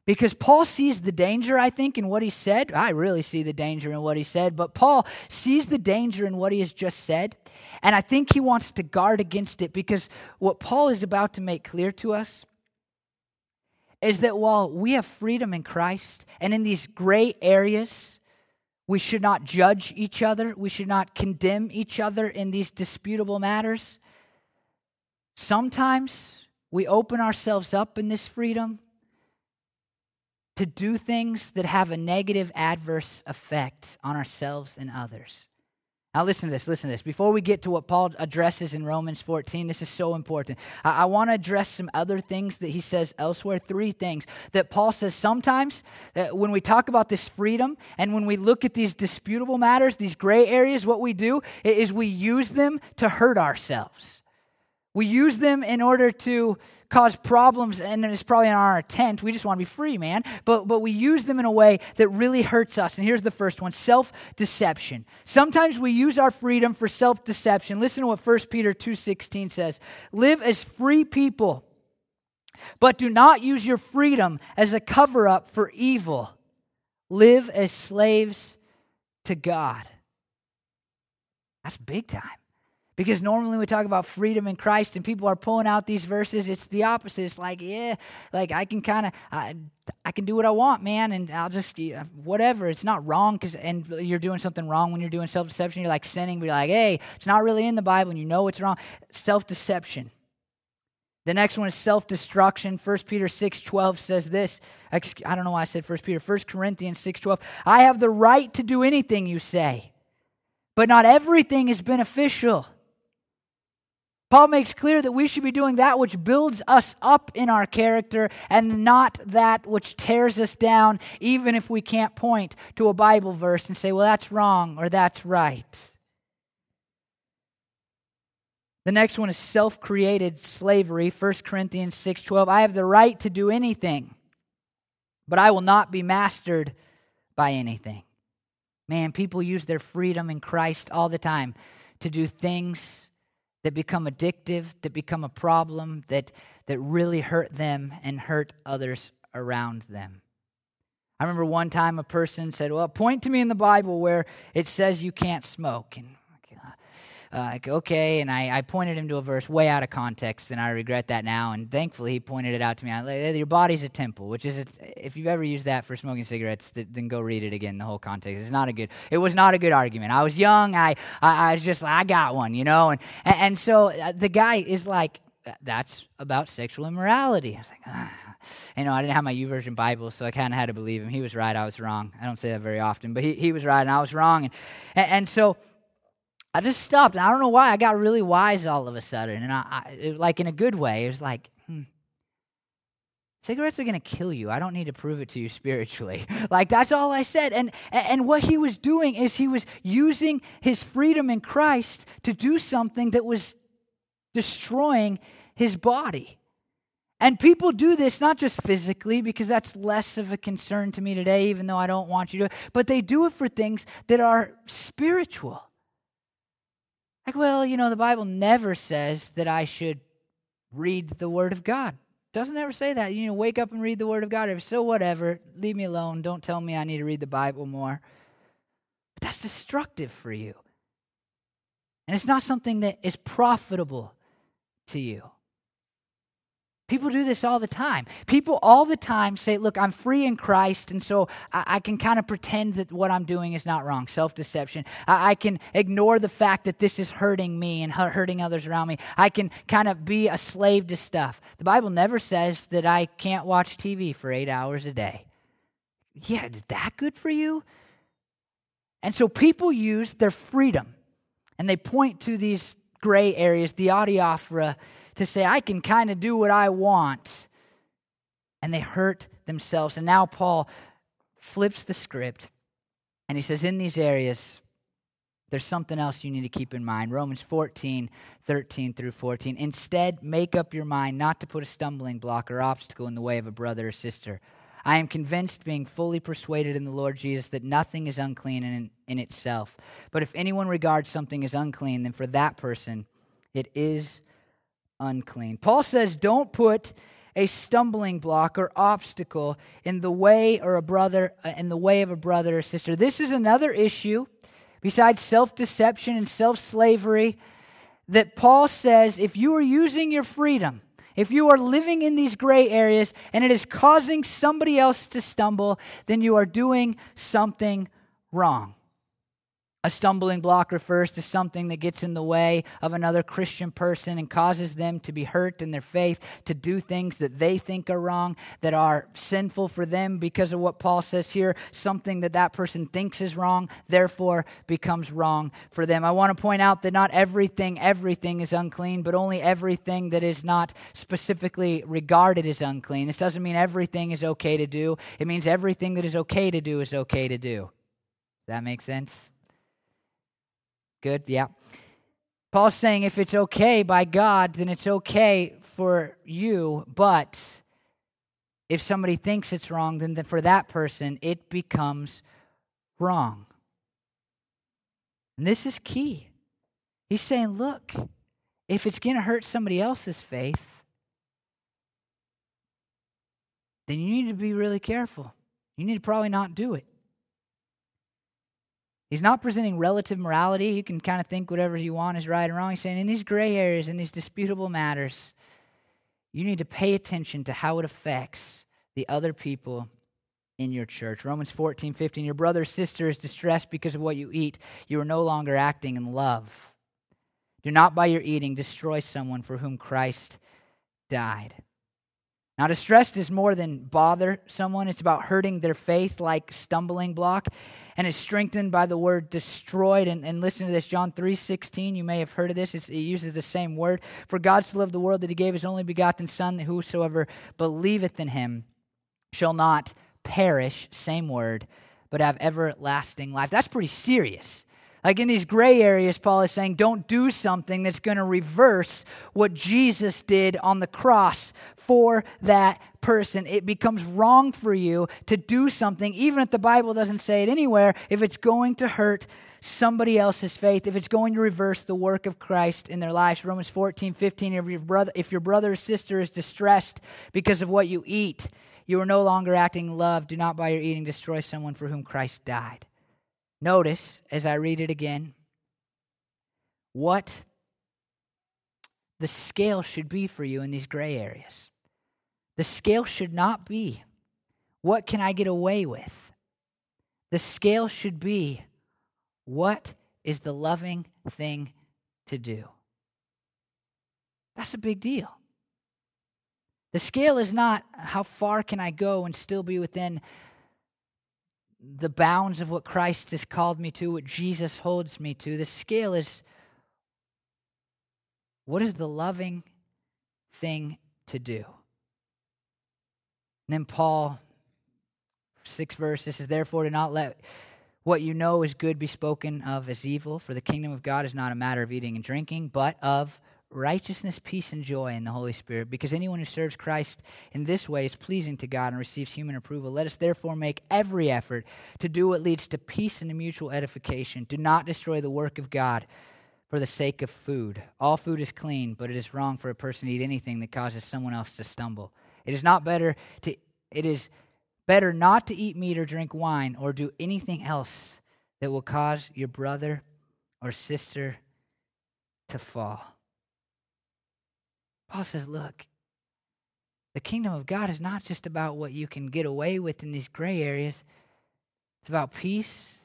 Because Paul sees the danger, I think, in what he said. I really see the danger in what he said, but Paul sees the danger in what he has just said. And I think he wants to guard against it because what Paul is about to make clear to us is that while we have freedom in Christ and in these gray areas, we should not judge each other, we should not condemn each other in these disputable matters. Sometimes we open ourselves up in this freedom to do things that have a negative, adverse effect on ourselves and others. Now, listen to this, listen to this. Before we get to what Paul addresses in Romans 14, this is so important. I, I want to address some other things that he says elsewhere. Three things that Paul says sometimes that when we talk about this freedom and when we look at these disputable matters, these gray areas, what we do is we use them to hurt ourselves. We use them in order to cause problems, and it's probably not our intent. We just want to be free, man. But, but we use them in a way that really hurts us. And here's the first one self deception. Sometimes we use our freedom for self deception. Listen to what 1 Peter 2.16 says Live as free people, but do not use your freedom as a cover up for evil. Live as slaves to God. That's big time. Because normally we talk about freedom in Christ and people are pulling out these verses, it's the opposite. It's like, yeah, like I can kind of, I, I can do what I want, man, and I'll just, whatever. It's not wrong because, and you're doing something wrong when you're doing self deception. You're like sinning, but you're like, hey, it's not really in the Bible and you know it's wrong. Self deception. The next one is self destruction. 1 Peter 6 12 says this. I don't know why I said 1 Peter. 1 Corinthians 6 12. I have the right to do anything you say, but not everything is beneficial. Paul makes clear that we should be doing that which builds us up in our character and not that which tears us down, even if we can't point to a Bible verse and say, well, that's wrong or that's right. The next one is self-created slavery, 1 Corinthians 6:12. I have the right to do anything, but I will not be mastered by anything. Man, people use their freedom in Christ all the time to do things that become addictive, that become a problem, that, that really hurt them and hurt others around them. I remember one time a person said, Well, point to me in the Bible where it says you can't smoke. And like, okay. And I, I pointed him to a verse way out of context, and I regret that now. And thankfully, he pointed it out to me. I, Your body's a temple, which is, a, if you've ever used that for smoking cigarettes, then go read it again, the whole context. It's not a good, it was not a good argument. I was young. I, I, I was just like, I got one, you know? And, and, and so uh, the guy is like, that's about sexual immorality. I was like, ah. You know, I didn't have my YouVersion Bible, so I kind of had to believe him. He was right, I was wrong. I don't say that very often, but he, he was right and I was wrong. And, and, and so I just stopped. I don't know why. I got really wise all of a sudden. And I, I it, like in a good way. It was like, hmm. Cigarettes are going to kill you. I don't need to prove it to you spiritually. like that's all I said. And and what he was doing is he was using his freedom in Christ to do something that was destroying his body. And people do this not just physically, because that's less of a concern to me today, even though I don't want you to, but they do it for things that are spiritual. Like, well, you know, the Bible never says that I should read the Word of God. Doesn't ever say that. You know, wake up and read the Word of God. If so, whatever. Leave me alone. Don't tell me I need to read the Bible more. But that's destructive for you. And it's not something that is profitable to you. People do this all the time. People all the time say, Look, I'm free in Christ, and so I, I can kind of pretend that what I'm doing is not wrong. Self deception. I, I, can ignore the fact that this is hurting me and hurting others around me. I can kind of be a slave to stuff. The Bible never says that I can't watch TV for eight hours a day. Yeah, is that good for you? And so people use their freedom and they point to these gray areas, the adiaphora to say, I can kind of do what I want. And they hurt themselves. And now Paul flips the script and he says, In these areas, there's something else you need to keep in mind. Romans 14, 13 through 14. Instead, make up your mind not to put a stumbling block or obstacle in the way of a brother or sister. I am convinced, being fully persuaded in the Lord Jesus, that nothing is unclean in, in itself. But if anyone regards something as unclean, then for that person it is unclean. Paul says, don't put a stumbling block or obstacle in the way or a brother uh, in the way of a brother or sister. This is another issue besides self-deception and self-slavery that Paul says if you are using your freedom, if you are living in these gray areas and it is causing somebody else to stumble, then you are doing something wrong. A stumbling block refers to something that gets in the way of another Christian person and causes them to be hurt in their faith, to do things that they think are wrong, that are sinful for them because of what Paul says here. Something that that person thinks is wrong, therefore becomes wrong for them. I want to point out that not everything, everything is unclean, but only everything that is not specifically regarded as unclean. This doesn't mean everything is okay to do, it means everything that is okay to do is okay to do. That make sense? Good? Yeah. Paul's saying if it's okay by God, then it's okay for you, but if somebody thinks it's wrong, then for that person, it becomes wrong. And this is key. He's saying, look, if it's going to hurt somebody else's faith, then you need to be really careful. You need to probably not do it. He's not presenting relative morality. You can kind of think whatever you want is right and wrong. He's saying in these gray areas, in these disputable matters, you need to pay attention to how it affects the other people in your church. Romans 14, 15. Your brother or sister is distressed because of what you eat. You are no longer acting in love. Do not by your eating destroy someone for whom Christ died. Now, distressed is more than bother someone. It's about hurting their faith like stumbling block. And it's strengthened by the word destroyed. And, and listen to this, John 3 16. You may have heard of this. It's, it uses the same word. For God so loved the world that he gave his only begotten Son, that whosoever believeth in him shall not perish, same word, but have everlasting life. That's pretty serious. Like in these gray areas, Paul is saying, don't do something that's going to reverse what Jesus did on the cross for that person. It becomes wrong for you to do something, even if the Bible doesn't say it anywhere, if it's going to hurt somebody else's faith, if it's going to reverse the work of Christ in their lives. Romans 14, 15, if your brother, if your brother or sister is distressed because of what you eat, you are no longer acting love. Do not by your eating destroy someone for whom Christ died. Notice, as I read it again, what the scale should be for you in these gray areas. The scale should not be what can I get away with? The scale should be what is the loving thing to do? That's a big deal. The scale is not how far can I go and still be within the bounds of what Christ has called me to, what Jesus holds me to. The scale is what is the loving thing to do? And then Paul, six verses, says, Therefore, do not let what you know is good be spoken of as evil, for the kingdom of God is not a matter of eating and drinking, but of righteousness, peace, and joy in the Holy Spirit. Because anyone who serves Christ in this way is pleasing to God and receives human approval. Let us therefore make every effort to do what leads to peace and to mutual edification. Do not destroy the work of God for the sake of food. All food is clean, but it is wrong for a person to eat anything that causes someone else to stumble. It is not better to it is better not to eat meat or drink wine or do anything else that will cause your brother or sister to fall. Paul says, look, the kingdom of God is not just about what you can get away with in these gray areas. It's about peace,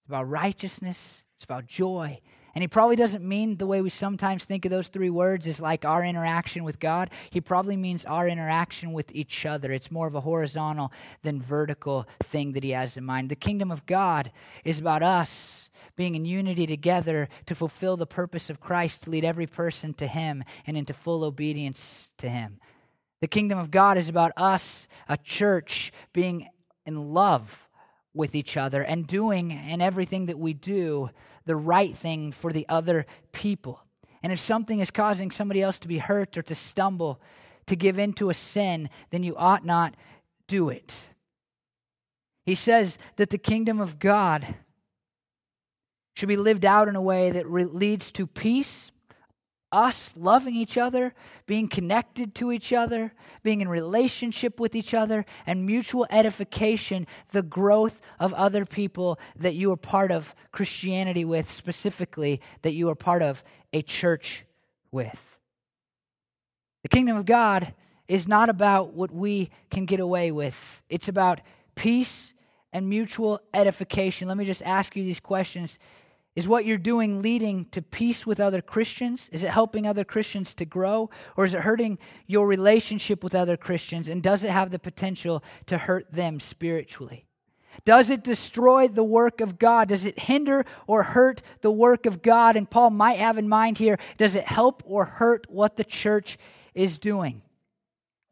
it's about righteousness, it's about joy, and he probably doesn't mean the way we sometimes think of those three words is like our interaction with God. He probably means our interaction with each other. It's more of a horizontal than vertical thing that he has in mind. The kingdom of God is about us being in unity together to fulfill the purpose of Christ to lead every person to him and into full obedience to him. The kingdom of God is about us, a church, being in love with each other and doing in everything that we do the right thing for the other people. And if something is causing somebody else to be hurt or to stumble, to give into a sin, then you ought not do it. He says that the kingdom of God should be lived out in a way that re- leads to peace us loving each other, being connected to each other, being in relationship with each other, and mutual edification, the growth of other people that you are part of Christianity with, specifically, that you are part of a church with. The kingdom of God is not about what we can get away with, it's about peace and mutual edification. Let me just ask you these questions is what you're doing leading to peace with other Christians? Is it helping other Christians to grow? Or is it hurting your relationship with other Christians? And does it have the potential to hurt them spiritually? Does it destroy the work of God? Does it hinder or hurt the work of God? And Paul might have in mind here does it help or hurt what the church is doing?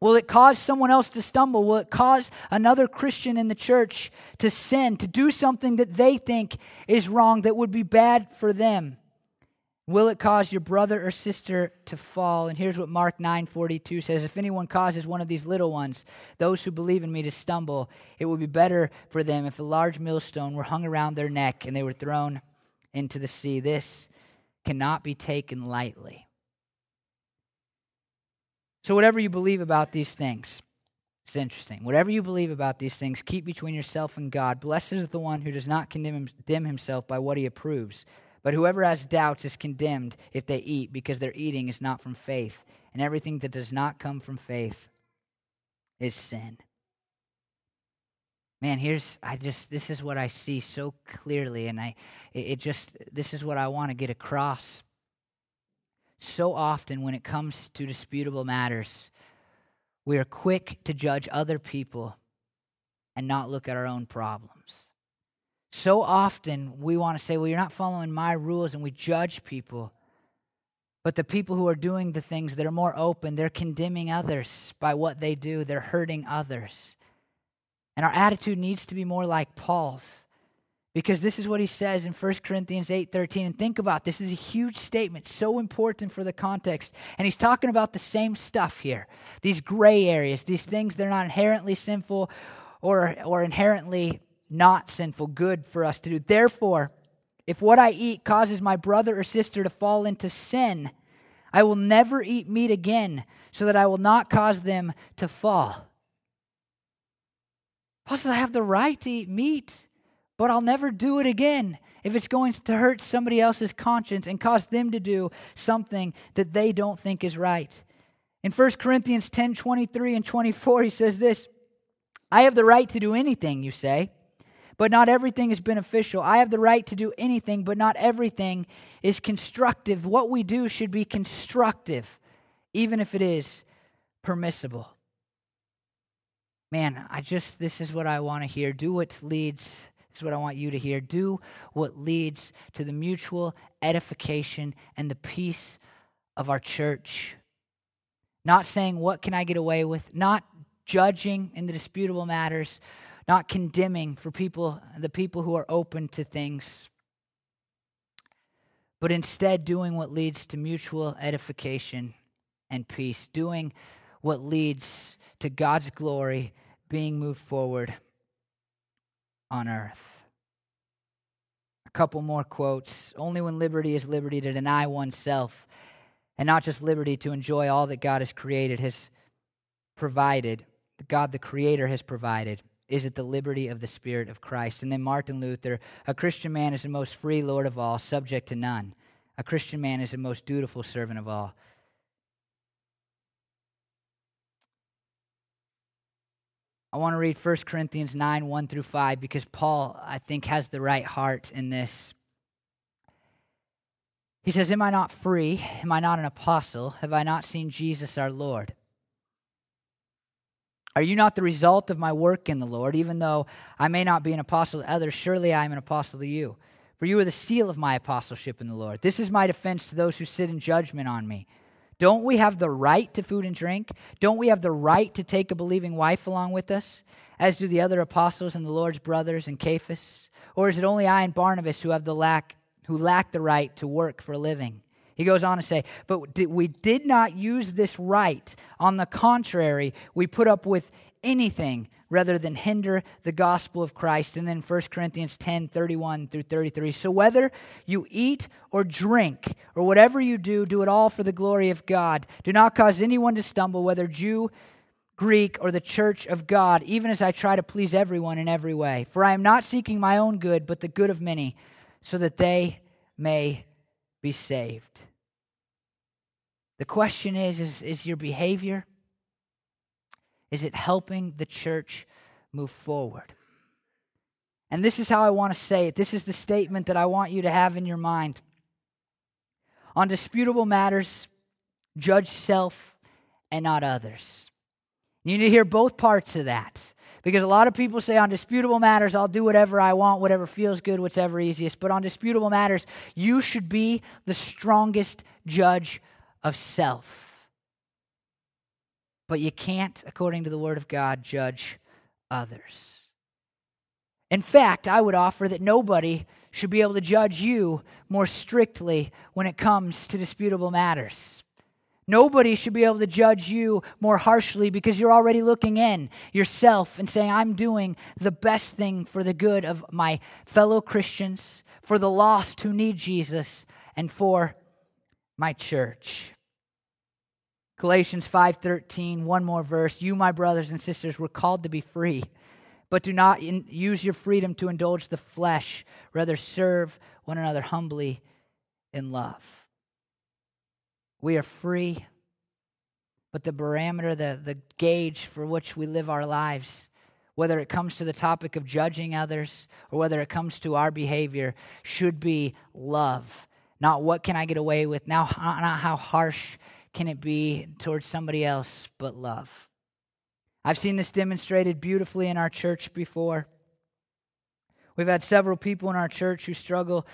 Will it cause someone else to stumble? Will it cause another Christian in the church to sin, to do something that they think is wrong, that would be bad for them? Will it cause your brother or sister to fall? And here's what Mark 9:42 says, if anyone causes one of these little ones, those who believe in me to stumble, it would be better for them if a large millstone were hung around their neck and they were thrown into the sea. This cannot be taken lightly. So, whatever you believe about these things, it's interesting. Whatever you believe about these things, keep between yourself and God. Blessed is the one who does not condemn, himself by what he approves. But whoever has doubts is condemned if they eat, because their eating is not from faith. And everything that does not come from faith is sin. Man, here's, I just, this is what I see so clearly. And I, it just, this is what I want to get across so often when it comes to disputable matters, we are quick to judge other people and not look at our own problems. So often we want to say, well, you're not following my rules, and we judge people. But the people who are doing the things that are more open, they're condemning others by what they do, they're hurting others. And our attitude needs to be more like Paul's because this is what he says in 1 corinthians 8.13 and think about this, is a huge statement so important for the context. And he's talking about the same stuff here. These gray areas these things that are not inherently sinful or, or inherently not sinful good for us to do. Therefore if what i eat causes my brother or sister to fall into sin i will never eat meat again so that i will not cause them to fall. Says i have the right to eat meat but I'll never do it again if it's going to hurt somebody else's conscience and cause them to do something that they don't think is right. In 1 Corinthians 10 23 and 24, he says this I have the right to do anything, you say, but not everything is beneficial. I have the right to do anything, but not everything is constructive. What we do should be constructive, even if it is permissible. Man, I just, this is what I want to hear. Do what leads is what I want you to hear. Do what leads to the mutual edification and the peace of our church. Not saying, What can I get away with? Not judging in the disputable matters, not condemning for people, the people who are open to things, but instead doing what leads to mutual edification and peace, doing what leads to God's glory being moved forward on earth. A couple more quotes. Only when liberty is liberty to deny oneself, and not just liberty to enjoy all that God has created, has provided, God the Creator has provided, is it the liberty of the Spirit of Christ. And then Martin Luther, a Christian man is the most free Lord of all, subject to none. A Christian man is the most dutiful servant of all. I want to read 1 Corinthians 9 1 through 5 because Paul, I think, has the right heart in this. He says, Am I not free? Am I not an apostle? Have I not seen Jesus our Lord? Are you not the result of my work in the Lord? Even though I may not be an apostle to others, surely I am an apostle to you. For you are the seal of my apostleship in the Lord. This is my defense to those who sit in judgment on me. Don't we have the right to food and drink? Don't we have the right to take a believing wife along with us, as do the other apostles and the Lord's brothers and Cephas? Or is it only I and Barnabas who have the lack who lack the right to work for a living? He goes on to say, But we did not use this right. On the contrary, we put up with anything rather than hinder the gospel of Christ. And then 1 Corinthians 10 31 through 33. So whether you eat or drink or whatever you do, do it all for the glory of God. Do not cause anyone to stumble, whether Jew, Greek, or the church of God, even as I try to please everyone in every way. For I am not seeking my own good, but the good of many, so that they may be saved. The question is, is, is your behavior is it helping the church move forward? And this is how I want to say it. This is the statement that I want you to have in your mind. On disputable matters, judge self and not others. You need to hear both parts of that. Because a lot of people say on disputable matters, I'll do whatever I want, whatever feels good, whatever easiest. But on disputable matters, you should be the strongest judge of self. But you can't, according to the Word of God, judge others. In fact, I would offer that nobody should be able to judge you more strictly when it comes to disputable matters. Nobody should be able to judge you more harshly because you're already looking in yourself and saying, I'm doing the best thing for the good of my fellow Christians, for the lost who need Jesus, and for my church. Galatians 5:13, one more verse. You my brothers and sisters were called to be free, but do not in, use your freedom to indulge the flesh, rather serve one another humbly in love. We are free, but the barometer, the, the gauge for which we live our lives, whether it comes to the topic of judging others or whether it comes to our behavior, should be love. Not what can I get away with, now, not how harsh can it be towards somebody else but love? I've seen this demonstrated beautifully in our church before. We've had several people in our church who struggle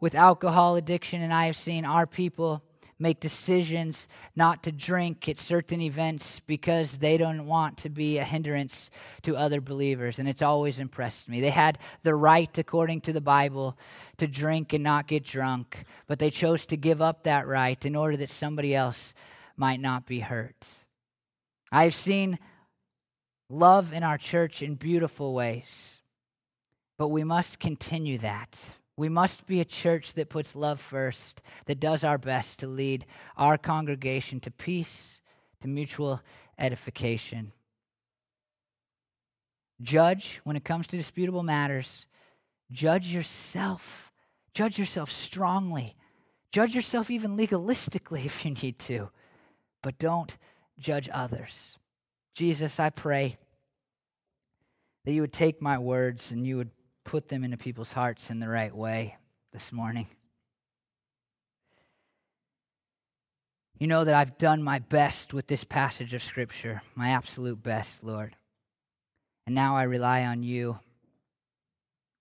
with alcohol addiction, and I have seen our people make decisions not to drink at certain events because they don't want to be a hindrance to other believers. And it's always impressed me. They had the right, according to the Bible, to drink and not get drunk, but they chose to give up that right in order that somebody else might not be hurt. I've seen love in our church in beautiful ways, but we must continue that. We must be a church that puts love first, that does our best to lead our congregation to peace, to mutual edification. Judge when it comes to disputable matters. Judge yourself. Judge yourself strongly. Judge yourself even legalistically if you need to. But don't judge others. Jesus, I pray that you would take my words and you would put them into people's hearts in the right way this morning. You know that I've done my best with this passage of Scripture, my absolute best, Lord. And now I rely on you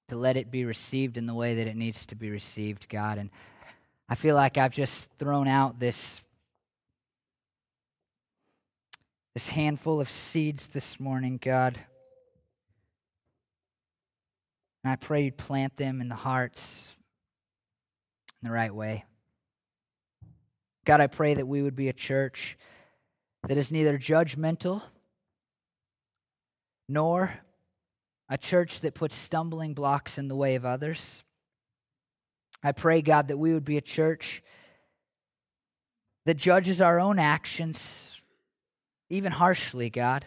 to let it be received in the way that it needs to be received, God. And I feel like I've just thrown out this this handful of seeds this morning, God. And I pray you'd plant them in the hearts in the right way. God, I pray that we would be a church that is neither judgmental nor a church that puts stumbling blocks in the way of others. I pray, God, that we would be a church that judges our own actions, even harshly, God,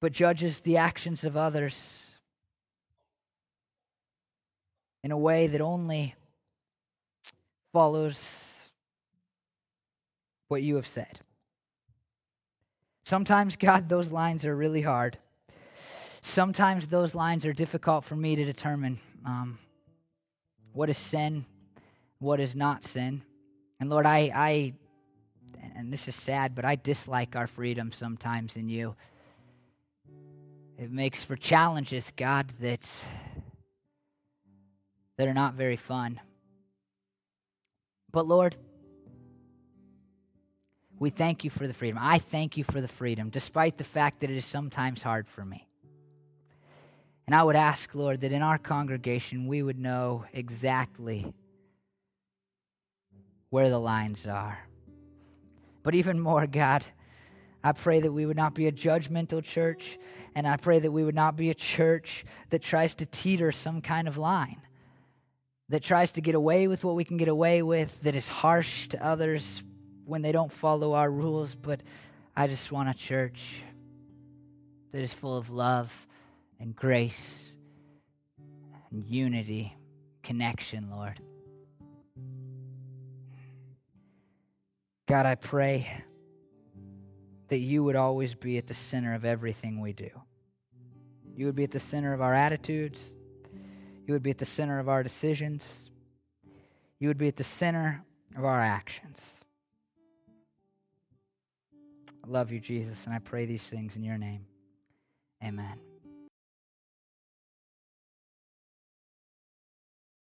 but judges the actions of others in a way that only follows what you have said. Sometimes, God, those lines are really hard. Sometimes those lines are difficult for me to determine. Um, what is sin, what is not sin. And Lord, I, I, and this is sad, but I dislike our freedom sometimes in you. It makes for challenges, God, that, that are not very fun. But Lord, we thank you for the freedom. I thank you for the freedom, despite the fact that it is sometimes hard for me. And I would ask, Lord, that in our congregation we would know exactly where the lines are. But even more, God, I pray that we would not be a judgmental church, and I pray that we would not be a church that tries to teeter some kind of line, that tries to get away with what we can get away with, that is harsh to others when they don't follow our rules. But I just want a church that is full of love and grace and unity, connection, Lord. God, I pray that you would always be at the center of everything we do. You would be at the center of our attitudes. You would be at the center of our decisions. You would be at the center of our actions. I love you, Jesus, and I pray these things in your name. Amen.